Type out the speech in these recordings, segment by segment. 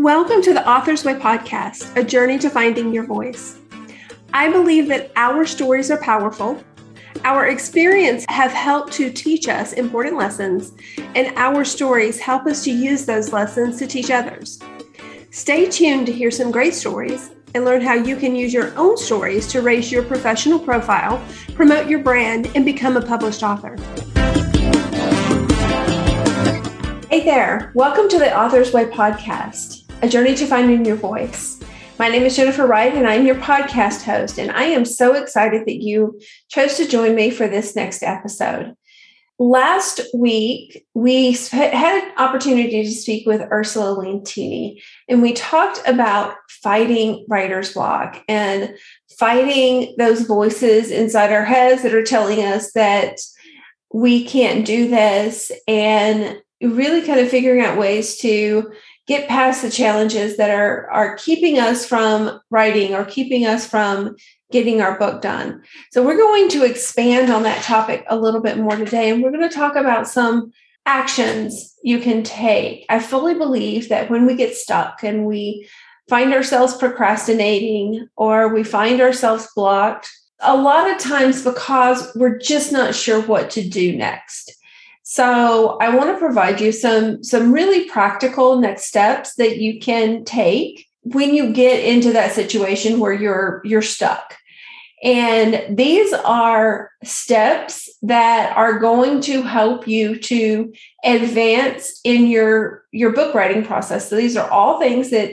Welcome to the Author's Way podcast, a journey to finding your voice. I believe that our stories are powerful. Our experience have helped to teach us important lessons, and our stories help us to use those lessons to teach others. Stay tuned to hear some great stories and learn how you can use your own stories to raise your professional profile, promote your brand, and become a published author. Hey there, welcome to the Author's Way podcast a journey to finding your voice. My name is Jennifer Wright, and I'm your podcast host. And I am so excited that you chose to join me for this next episode. Last week, we had an opportunity to speak with Ursula Lentine, and we talked about fighting writer's block and fighting those voices inside our heads that are telling us that we can't do this, and really kind of figuring out ways to get past the challenges that are are keeping us from writing or keeping us from getting our book done. So we're going to expand on that topic a little bit more today and we're going to talk about some actions you can take. I fully believe that when we get stuck and we find ourselves procrastinating or we find ourselves blocked, a lot of times because we're just not sure what to do next. So I want to provide you some some really practical next steps that you can take when you get into that situation where you're you're stuck. And these are steps that are going to help you to advance in your your book writing process. So these are all things that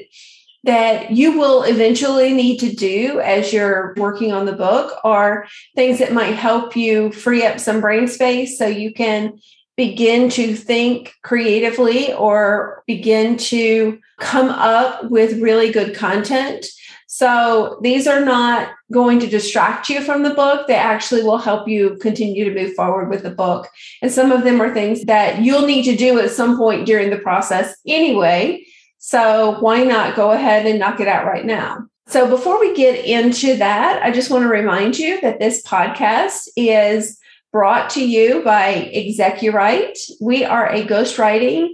that you will eventually need to do as you're working on the book are things that might help you free up some brain space so you can begin to think creatively or begin to come up with really good content. So these are not going to distract you from the book. They actually will help you continue to move forward with the book. And some of them are things that you'll need to do at some point during the process anyway. So why not go ahead and knock it out right now? So before we get into that, I just want to remind you that this podcast is brought to you by Execuwright. We are a ghostwriting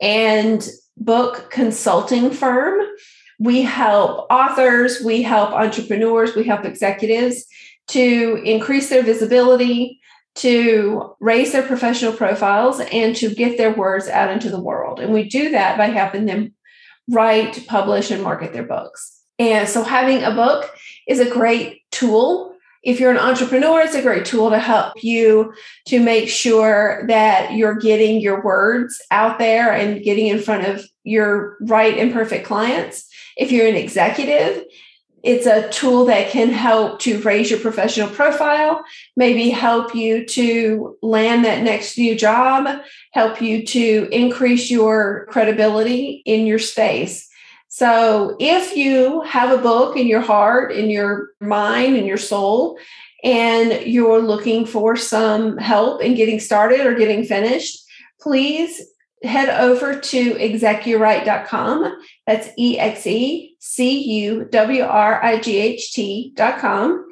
and book consulting firm. We help authors, we help entrepreneurs, we help executives to increase their visibility, to raise their professional profiles, and to get their words out into the world. And we do that by helping them write, publish, and market their books. And so having a book is a great tool if you're an entrepreneur, it's a great tool to help you to make sure that you're getting your words out there and getting in front of your right and perfect clients. If you're an executive, it's a tool that can help to raise your professional profile, maybe help you to land that next new job, help you to increase your credibility in your space. So if you have a book in your heart, in your mind, in your soul, and you're looking for some help in getting started or getting finished, please head over to execuwright.com. That's E X E C U W R I G H T.com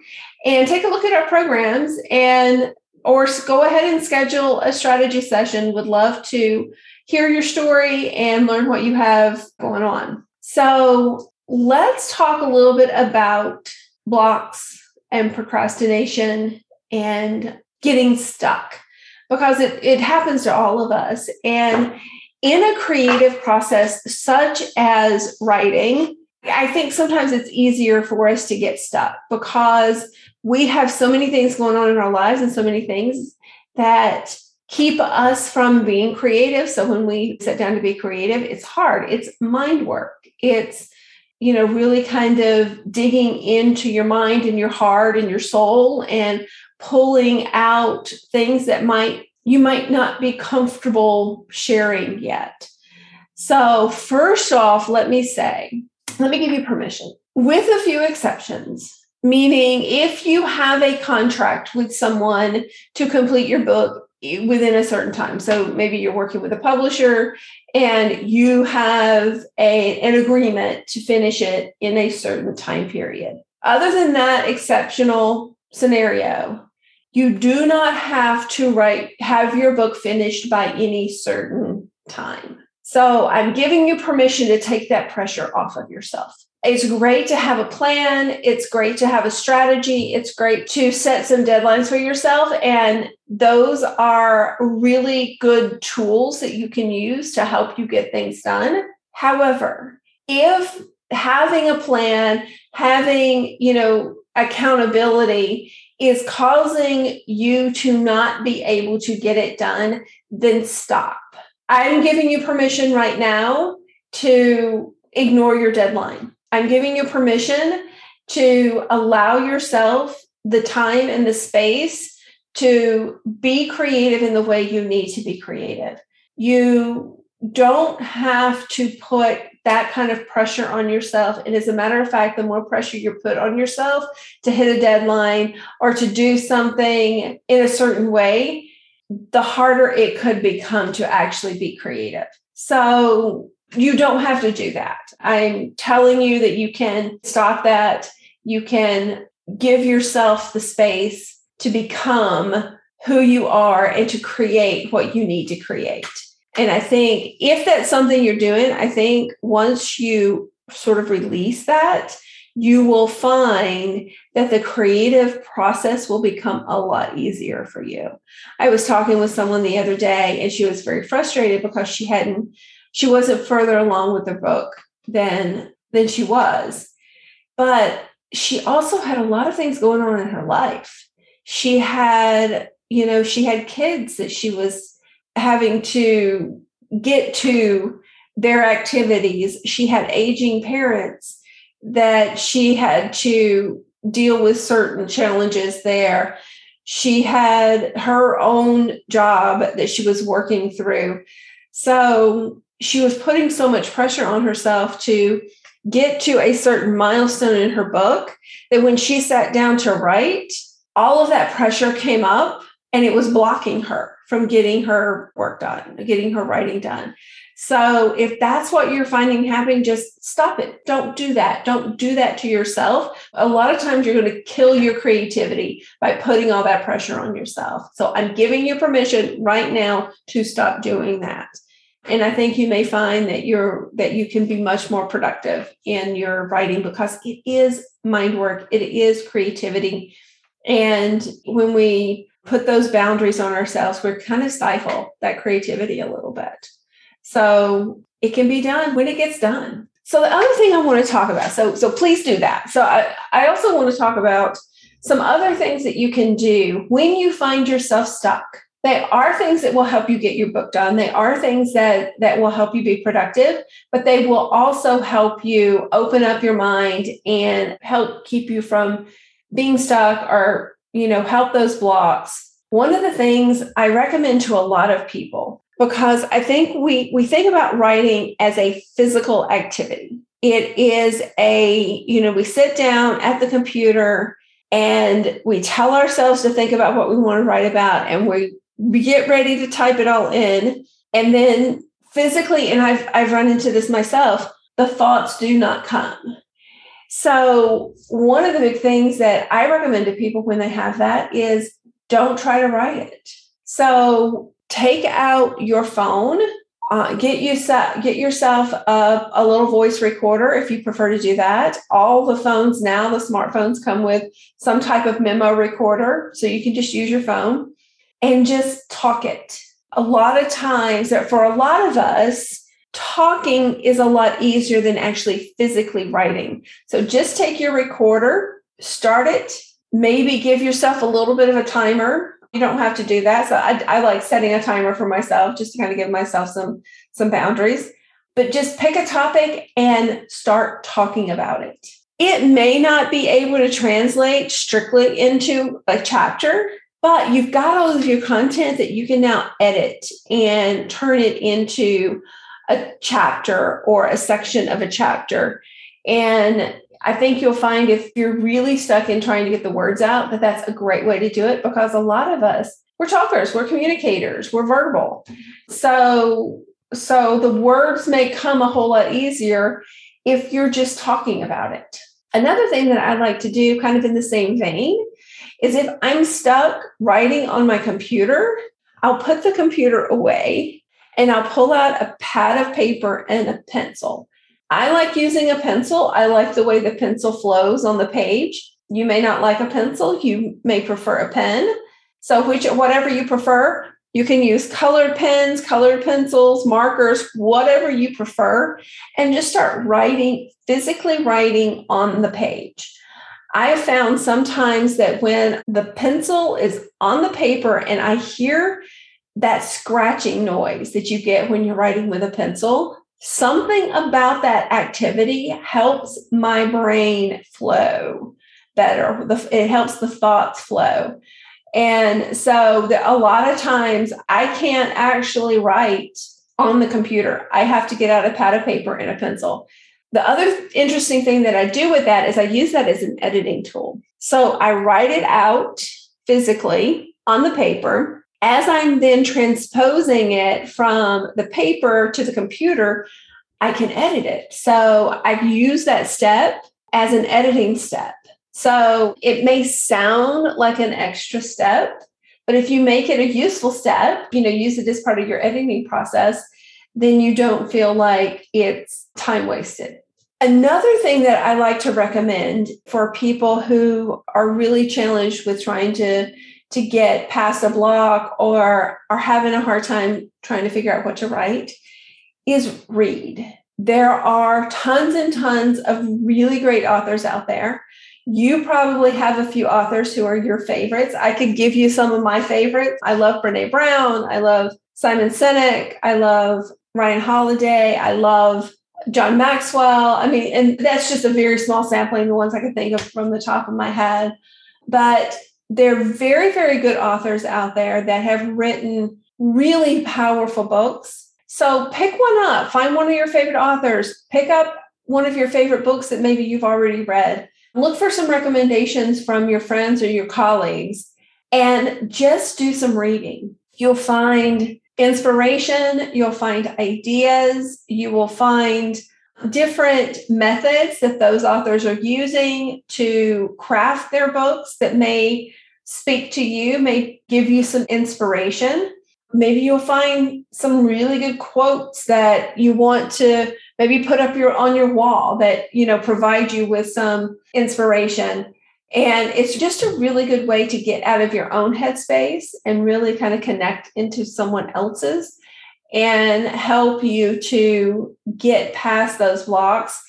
and take a look at our programs and or go ahead and schedule a strategy session. Would love to hear your story and learn what you have going on. So let's talk a little bit about blocks and procrastination and getting stuck because it, it happens to all of us. And in a creative process, such as writing, I think sometimes it's easier for us to get stuck because we have so many things going on in our lives and so many things that keep us from being creative. So when we sit down to be creative, it's hard, it's mind work it's you know really kind of digging into your mind and your heart and your soul and pulling out things that might you might not be comfortable sharing yet. So first off let me say let me give you permission. With a few exceptions meaning if you have a contract with someone to complete your book within a certain time. So maybe you're working with a publisher and you have a, an agreement to finish it in a certain time period. Other than that exceptional scenario, you do not have to write have your book finished by any certain time. So I'm giving you permission to take that pressure off of yourself. It's great to have a plan. It's great to have a strategy. It's great to set some deadlines for yourself. And those are really good tools that you can use to help you get things done. However, if having a plan, having, you know, accountability is causing you to not be able to get it done, then stop. I'm giving you permission right now to ignore your deadline. I'm giving you permission to allow yourself the time and the space to be creative in the way you need to be creative. You don't have to put that kind of pressure on yourself. And as a matter of fact, the more pressure you put on yourself to hit a deadline or to do something in a certain way, the harder it could become to actually be creative. So you don't have to do that. I'm telling you that you can stop that. You can give yourself the space to become who you are and to create what you need to create. And I think if that's something you're doing, I think once you sort of release that, you will find that the creative process will become a lot easier for you. I was talking with someone the other day and she was very frustrated because she hadn't she wasn't further along with the book than than she was. But she also had a lot of things going on in her life. She had you know she had kids that she was having to get to their activities. She had aging parents that she had to deal with certain challenges there. She had her own job that she was working through. So she was putting so much pressure on herself to get to a certain milestone in her book that when she sat down to write, all of that pressure came up and it was blocking her from getting her work done, getting her writing done. So if that's what you're finding happening, just stop it. Don't do that. Don't do that to yourself. A lot of times you're going to kill your creativity by putting all that pressure on yourself. So I'm giving you permission right now to stop doing that and i think you may find that you're that you can be much more productive in your writing because it is mind work it is creativity. And when we put those boundaries on ourselves we're kind of stifle that creativity a little bit. So it can be done when it gets done. So the other thing i want to talk about so so please do that. So i, I also want to talk about some other things that you can do when you find yourself stuck they are things that will help you get your book done. They are things that that will help you be productive but they will also help you open up your mind and help keep you from being stuck or you know help those blocks. One of the things i recommend to a lot of people because i think we we think about writing as a physical activity. It is a you know we sit down at the computer and we tell ourselves to think about what we want to write about and we get ready to type it all in. And then physically and I've I've run into this myself the thoughts do not come. So one of the big things that I recommend to people when they have that is don't try to write it so take out your phone uh, get yourself get yourself a, a little voice recorder if you prefer to do that. All the phones now the smartphones come with some type of memo recorder so you can just use your phone and just talk it. A lot of times, that for a lot of us, talking is a lot easier than actually physically writing. So just take your recorder, start it, maybe give yourself a little bit of a timer. You don't have to do that. So I, I like setting a timer for myself just to kind of give myself some some boundaries. But just pick a topic and start talking about it. It may not be able to translate strictly into a chapter, but you've got all of your content that you can now edit and turn it into a chapter or a section of a chapter. And I think you'll find if you're really stuck in trying to get the words out, that that's a great way to do it because a lot of us, we're talkers, we're communicators, we're verbal. So, so the words may come a whole lot easier if you're just talking about it. Another thing that I like to do, kind of in the same vein, is if I'm stuck writing on my computer, I'll put the computer away and I'll pull out a pad of paper and a pencil. I like using a pencil. I like the way the pencil flows on the page. You may not like a pencil, you may prefer a pen. So, which whatever you prefer, you can use colored pens, colored pencils, markers, whatever you prefer, and just start writing, physically writing on the page. I have found sometimes that when the pencil is on the paper and I hear that scratching noise that you get when you're writing with a pencil, something about that activity helps my brain flow better. It helps the thoughts flow. And so a lot of times I can't actually write on the computer. I have to get out a pad of paper and a pencil. The other interesting thing that I do with that is I use that as an editing tool. So I write it out physically on the paper. As I'm then transposing it from the paper to the computer, I can edit it. So I use that step as an editing step. So it may sound like an extra step, but if you make it a useful step, you know, use it as part of your editing process, then you don't feel like it's time wasted. Another thing that I like to recommend for people who are really challenged with trying to to get past a block or are having a hard time trying to figure out what to write is read. There are tons and tons of really great authors out there. You probably have a few authors who are your favorites. I could give you some of my favorites. I love Brene Brown. I love Simon Sinek. I love Ryan Holiday. I love John Maxwell. I mean, and that's just a very small sampling, the ones I can think of from the top of my head. But they're very, very good authors out there that have written really powerful books. So pick one up, find one of your favorite authors, pick up one of your favorite books that maybe you've already read Look for some recommendations from your friends or your colleagues and just do some reading. You'll find inspiration, you'll find ideas, you will find different methods that those authors are using to craft their books that may speak to you, may give you some inspiration. Maybe you'll find some really good quotes that you want to maybe put up your on your wall that you know provide you with some inspiration and it's just a really good way to get out of your own headspace and really kind of connect into someone else's and help you to get past those blocks.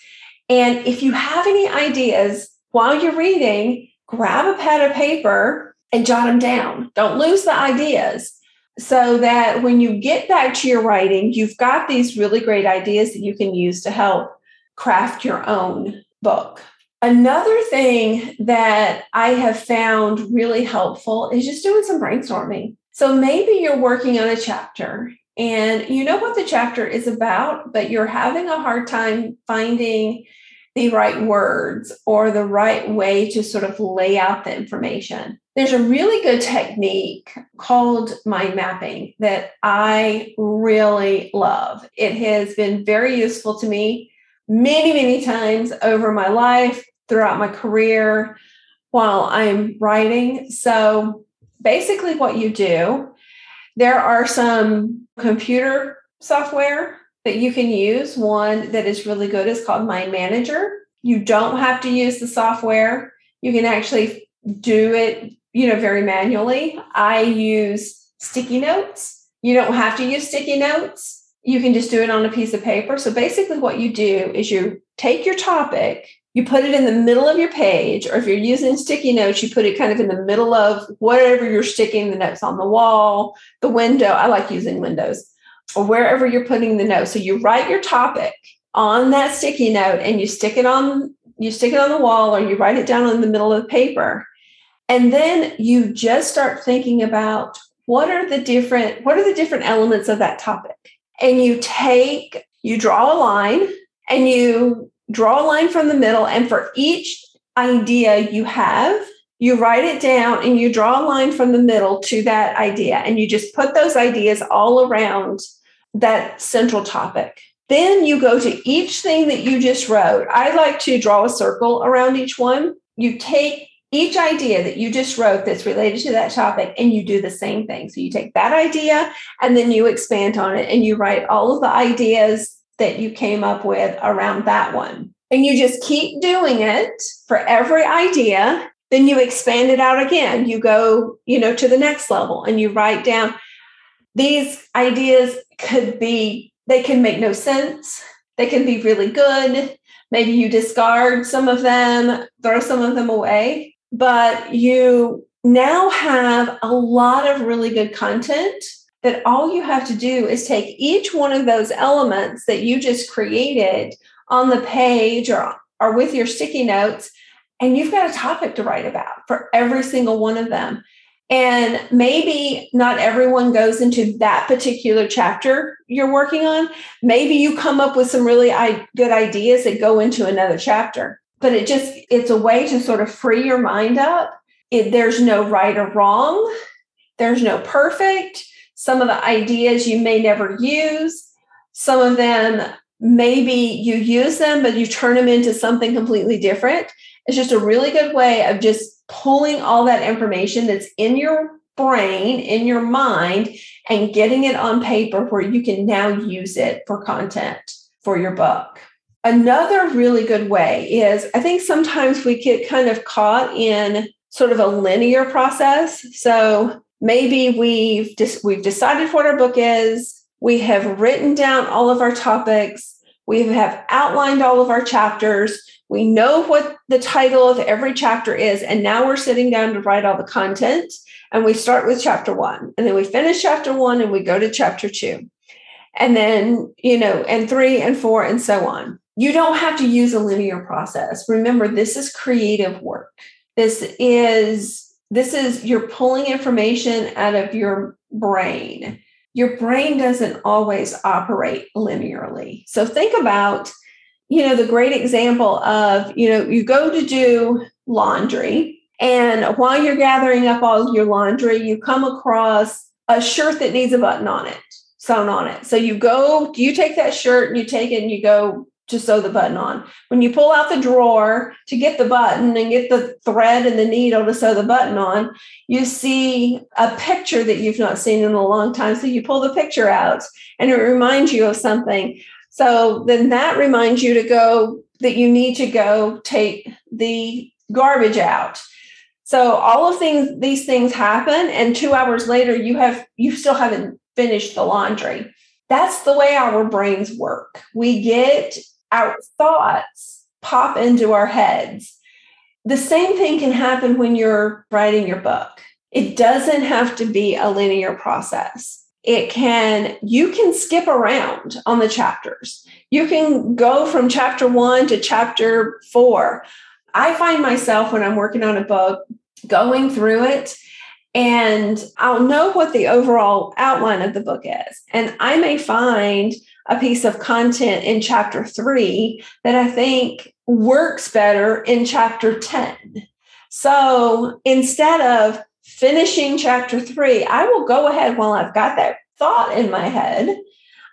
And if you have any ideas while you're reading grab a pad of paper and jot them down. Don't lose the ideas. So that when you get back to your writing, you've got these really great ideas that you can use to help craft your own book. Another thing that I have found really helpful is just doing some brainstorming. So maybe you're working on a chapter and you know what the chapter is about, but you're having a hard time finding the right words or the right way to sort of lay out the information. There's a really good technique called mind mapping that I really love. It has been very useful to me many, many times over my life, throughout my career, while I'm writing. So basically, what you do, there are some computer software that you can use. One that is really good is called Mind Manager. You don't have to use the software. You can actually do it, you know, very manually. I use sticky notes. You don't have to use sticky notes. You can just do it on a piece of paper. So basically what you do is you take your topic, you put it in the middle of your page, or if you're using sticky notes, you put it kind of in the middle of whatever you're sticking the notes on the wall, the window. I like using windows or wherever you're putting the note. So you write your topic on that sticky note and you stick it on you stick it on the wall or you write it down in the middle of the paper. And then you just start thinking about what are the different what are the different elements of that topic? And you take you draw a line and you draw a line from the middle and for each idea you have you write it down and you draw a line from the middle to that idea and you just put those ideas all around that central topic. Then you go to each thing that you just wrote. I like to draw a circle around each one. You take each idea that you just wrote that's related to that topic and you do the same thing. So you take that idea and then you expand on it and you write all of the ideas that you came up with around that one. And you just keep doing it for every idea. Then you expand it out again. You go, you know, to the next level and you write down these ideas could be, they can make no sense. They can be really good. Maybe you discard some of them, throw some of them away, but you now have a lot of really good content that all you have to do is take each one of those elements that you just created on the page or, or with your sticky notes, and you've got a topic to write about for every single one of them. And maybe not everyone goes into that particular chapter you're working on. Maybe you come up with some really good ideas that go into another chapter. But it just, it's a way to sort of free your mind up. It, there's no right or wrong, there's no perfect. Some of the ideas you may never use. Some of them, maybe you use them, but you turn them into something completely different. It's just a really good way of just pulling all that information that's in your brain, in your mind, and getting it on paper where you can now use it for content for your book. Another really good way is I think sometimes we get kind of caught in sort of a linear process. So maybe we've just we've decided what our book is, we have written down all of our topics, we have outlined all of our chapters, we know what the title of every chapter is, and now we're sitting down to write all the content. And we start with chapter one, and then we finish chapter one and we go to chapter two. And then, you know, and three and four and so on. You don't have to use a linear process. Remember, this is creative work. This is this is you're pulling information out of your brain. Your brain doesn't always operate linearly. So think about you know, the great example of, you know, you go to do laundry, and while you're gathering up all your laundry, you come across a shirt that needs a button on it, sewn on it. So you go, you take that shirt and you take it and you go to sew the button on. When you pull out the drawer to get the button and get the thread and the needle to sew the button on, you see a picture that you've not seen in a long time. So you pull the picture out and it reminds you of something. So then that reminds you to go that you need to go take the garbage out. So all of things these things happen and 2 hours later you have you still haven't finished the laundry. That's the way our brains work. We get our thoughts pop into our heads. The same thing can happen when you're writing your book. It doesn't have to be a linear process it can you can skip around on the chapters you can go from chapter one to chapter four i find myself when i'm working on a book going through it and i'll know what the overall outline of the book is and i may find a piece of content in chapter three that i think works better in chapter 10 so instead of finishing chapter three, I will go ahead while I've got that thought in my head.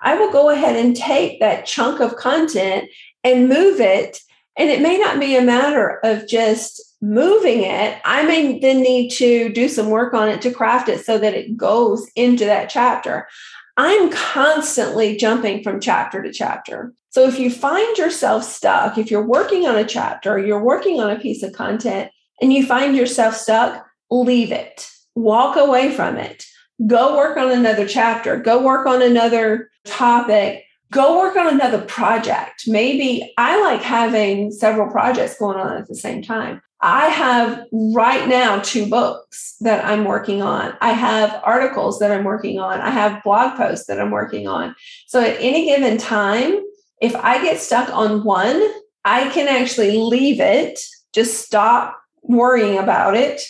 I will go ahead and take that chunk of content and move it. And it may not be a matter of just moving it. I may then need to do some work on it to craft it so that it goes into that chapter. I'm constantly jumping from chapter to chapter. So if you find yourself stuck, if you're working on a chapter, you're working on a piece of content, and you find yourself stuck, leave it, walk away from it, go work on another chapter, go work on another topic, go work on another project. Maybe I like having several projects going on at the same time. I have right now two books that I'm working on. I have articles that I'm working on. I have blog posts that I'm working on. So at any given time, if I get stuck on one, I can actually leave it, just stop worrying about it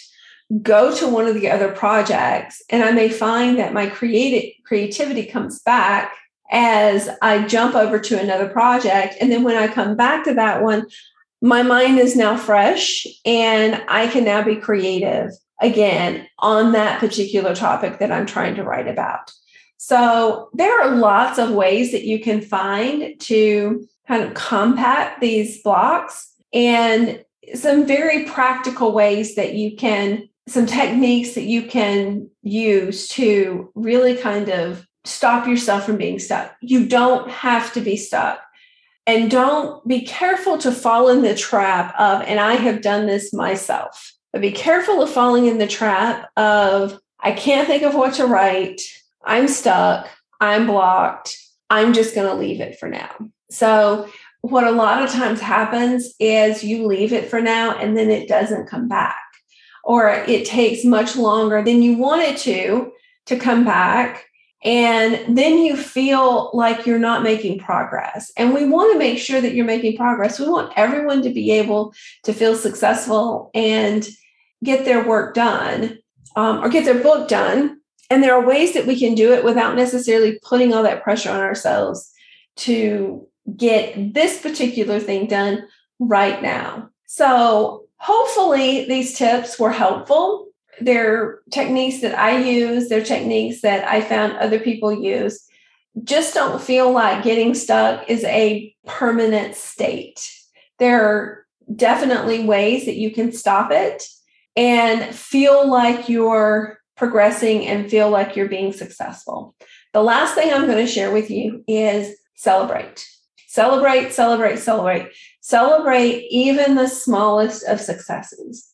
go to one of the other projects and I may find that my creative creativity comes back as I jump over to another project. And then when I come back to that one, my mind is now fresh and I can now be creative again on that particular topic that I'm trying to write about. So there are lots of ways that you can find to kind of compact these blocks. And some very practical ways that you can, some techniques that you can use to really kind of stop yourself from being stuck. You don't have to be stuck. And don't be careful to fall in the trap of, and I have done this myself, but be careful of falling in the trap of, I can't think of what to write. I'm stuck. I'm blocked. I'm just going to leave it for now. So, what a lot of times happens is you leave it for now and then it doesn't come back, or it takes much longer than you wanted to to come back. And then you feel like you're not making progress. And we want to make sure that you're making progress. We want everyone to be able to feel successful and get their work done um, or get their book done. And there are ways that we can do it without necessarily putting all that pressure on ourselves to get this particular thing done right now. So, hopefully, these tips were helpful they're techniques that I use, they're techniques that I found other people use. Just don't feel like getting stuck is a permanent state. There are definitely ways that you can stop it and feel like you're progressing and feel like you're being successful. The last thing I'm going to share with you is celebrate. Celebrate, celebrate, celebrate. Celebrate even the smallest of successes.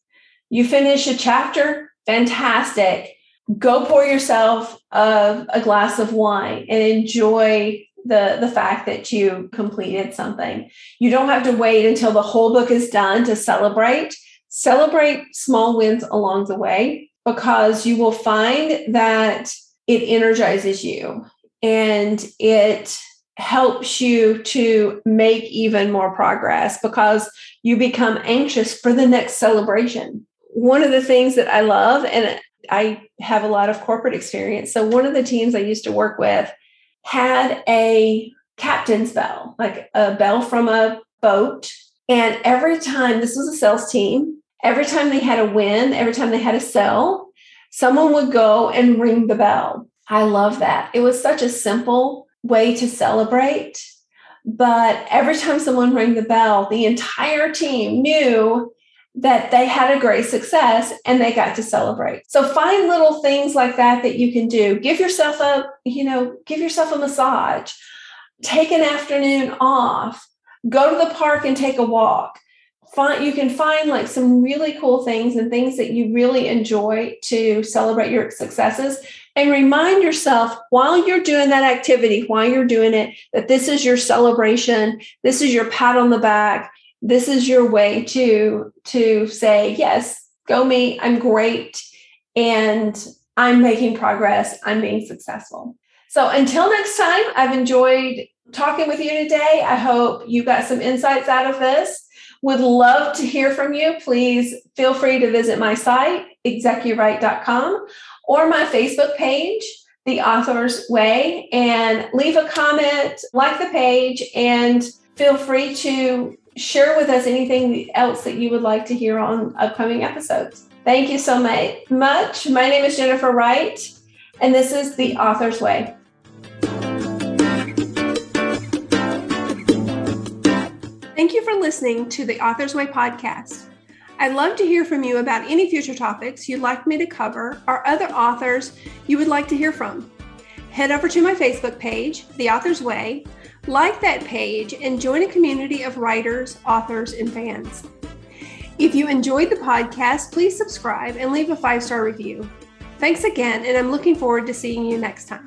You finish a chapter, fantastic. Go pour yourself a, a glass of wine and enjoy the, the fact that you completed something. You don't have to wait until the whole book is done to celebrate. Celebrate small wins along the way because you will find that it energizes you and it helps you to make even more progress because you become anxious for the next celebration one of the things that I love, and I have a lot of corporate experience. So, one of the teams I used to work with had a captain's bell, like a bell from a boat. And every time, this was a sales team, every time they had a win, every time they had a sell, someone would go and ring the bell. I love that. It was such a simple way to celebrate. But every time someone rang the bell, the entire team knew that they had a great success and they got to celebrate. So find little things like that that you can do. Give yourself a, you know, give yourself a massage. Take an afternoon off. Go to the park and take a walk. Find you can find like some really cool things and things that you really enjoy to celebrate your successes and remind yourself while you're doing that activity, while you're doing it, that this is your celebration, this is your pat on the back, this is your way to to say yes go me i'm great and i'm making progress i'm being successful. So until next time i've enjoyed talking with you today. I hope you got some insights out of this. Would love to hear from you. Please feel free to visit my site execuwright.com or my facebook page the author's way and leave a comment like the page and feel free to share with us anything else that you would like to hear on upcoming episodes. Thank you so much. My name is Jennifer Wright, and this is The Author's Way. Thank you for listening to the Author's Way podcast. I'd love to hear from you about any future topics you'd like me to cover or other authors you would like to hear from. Head over to my Facebook page, The Author's Way, like that page and join a community of writers, authors, and fans. If you enjoyed the podcast, please subscribe and leave a five star review. Thanks again, and I'm looking forward to seeing you next time.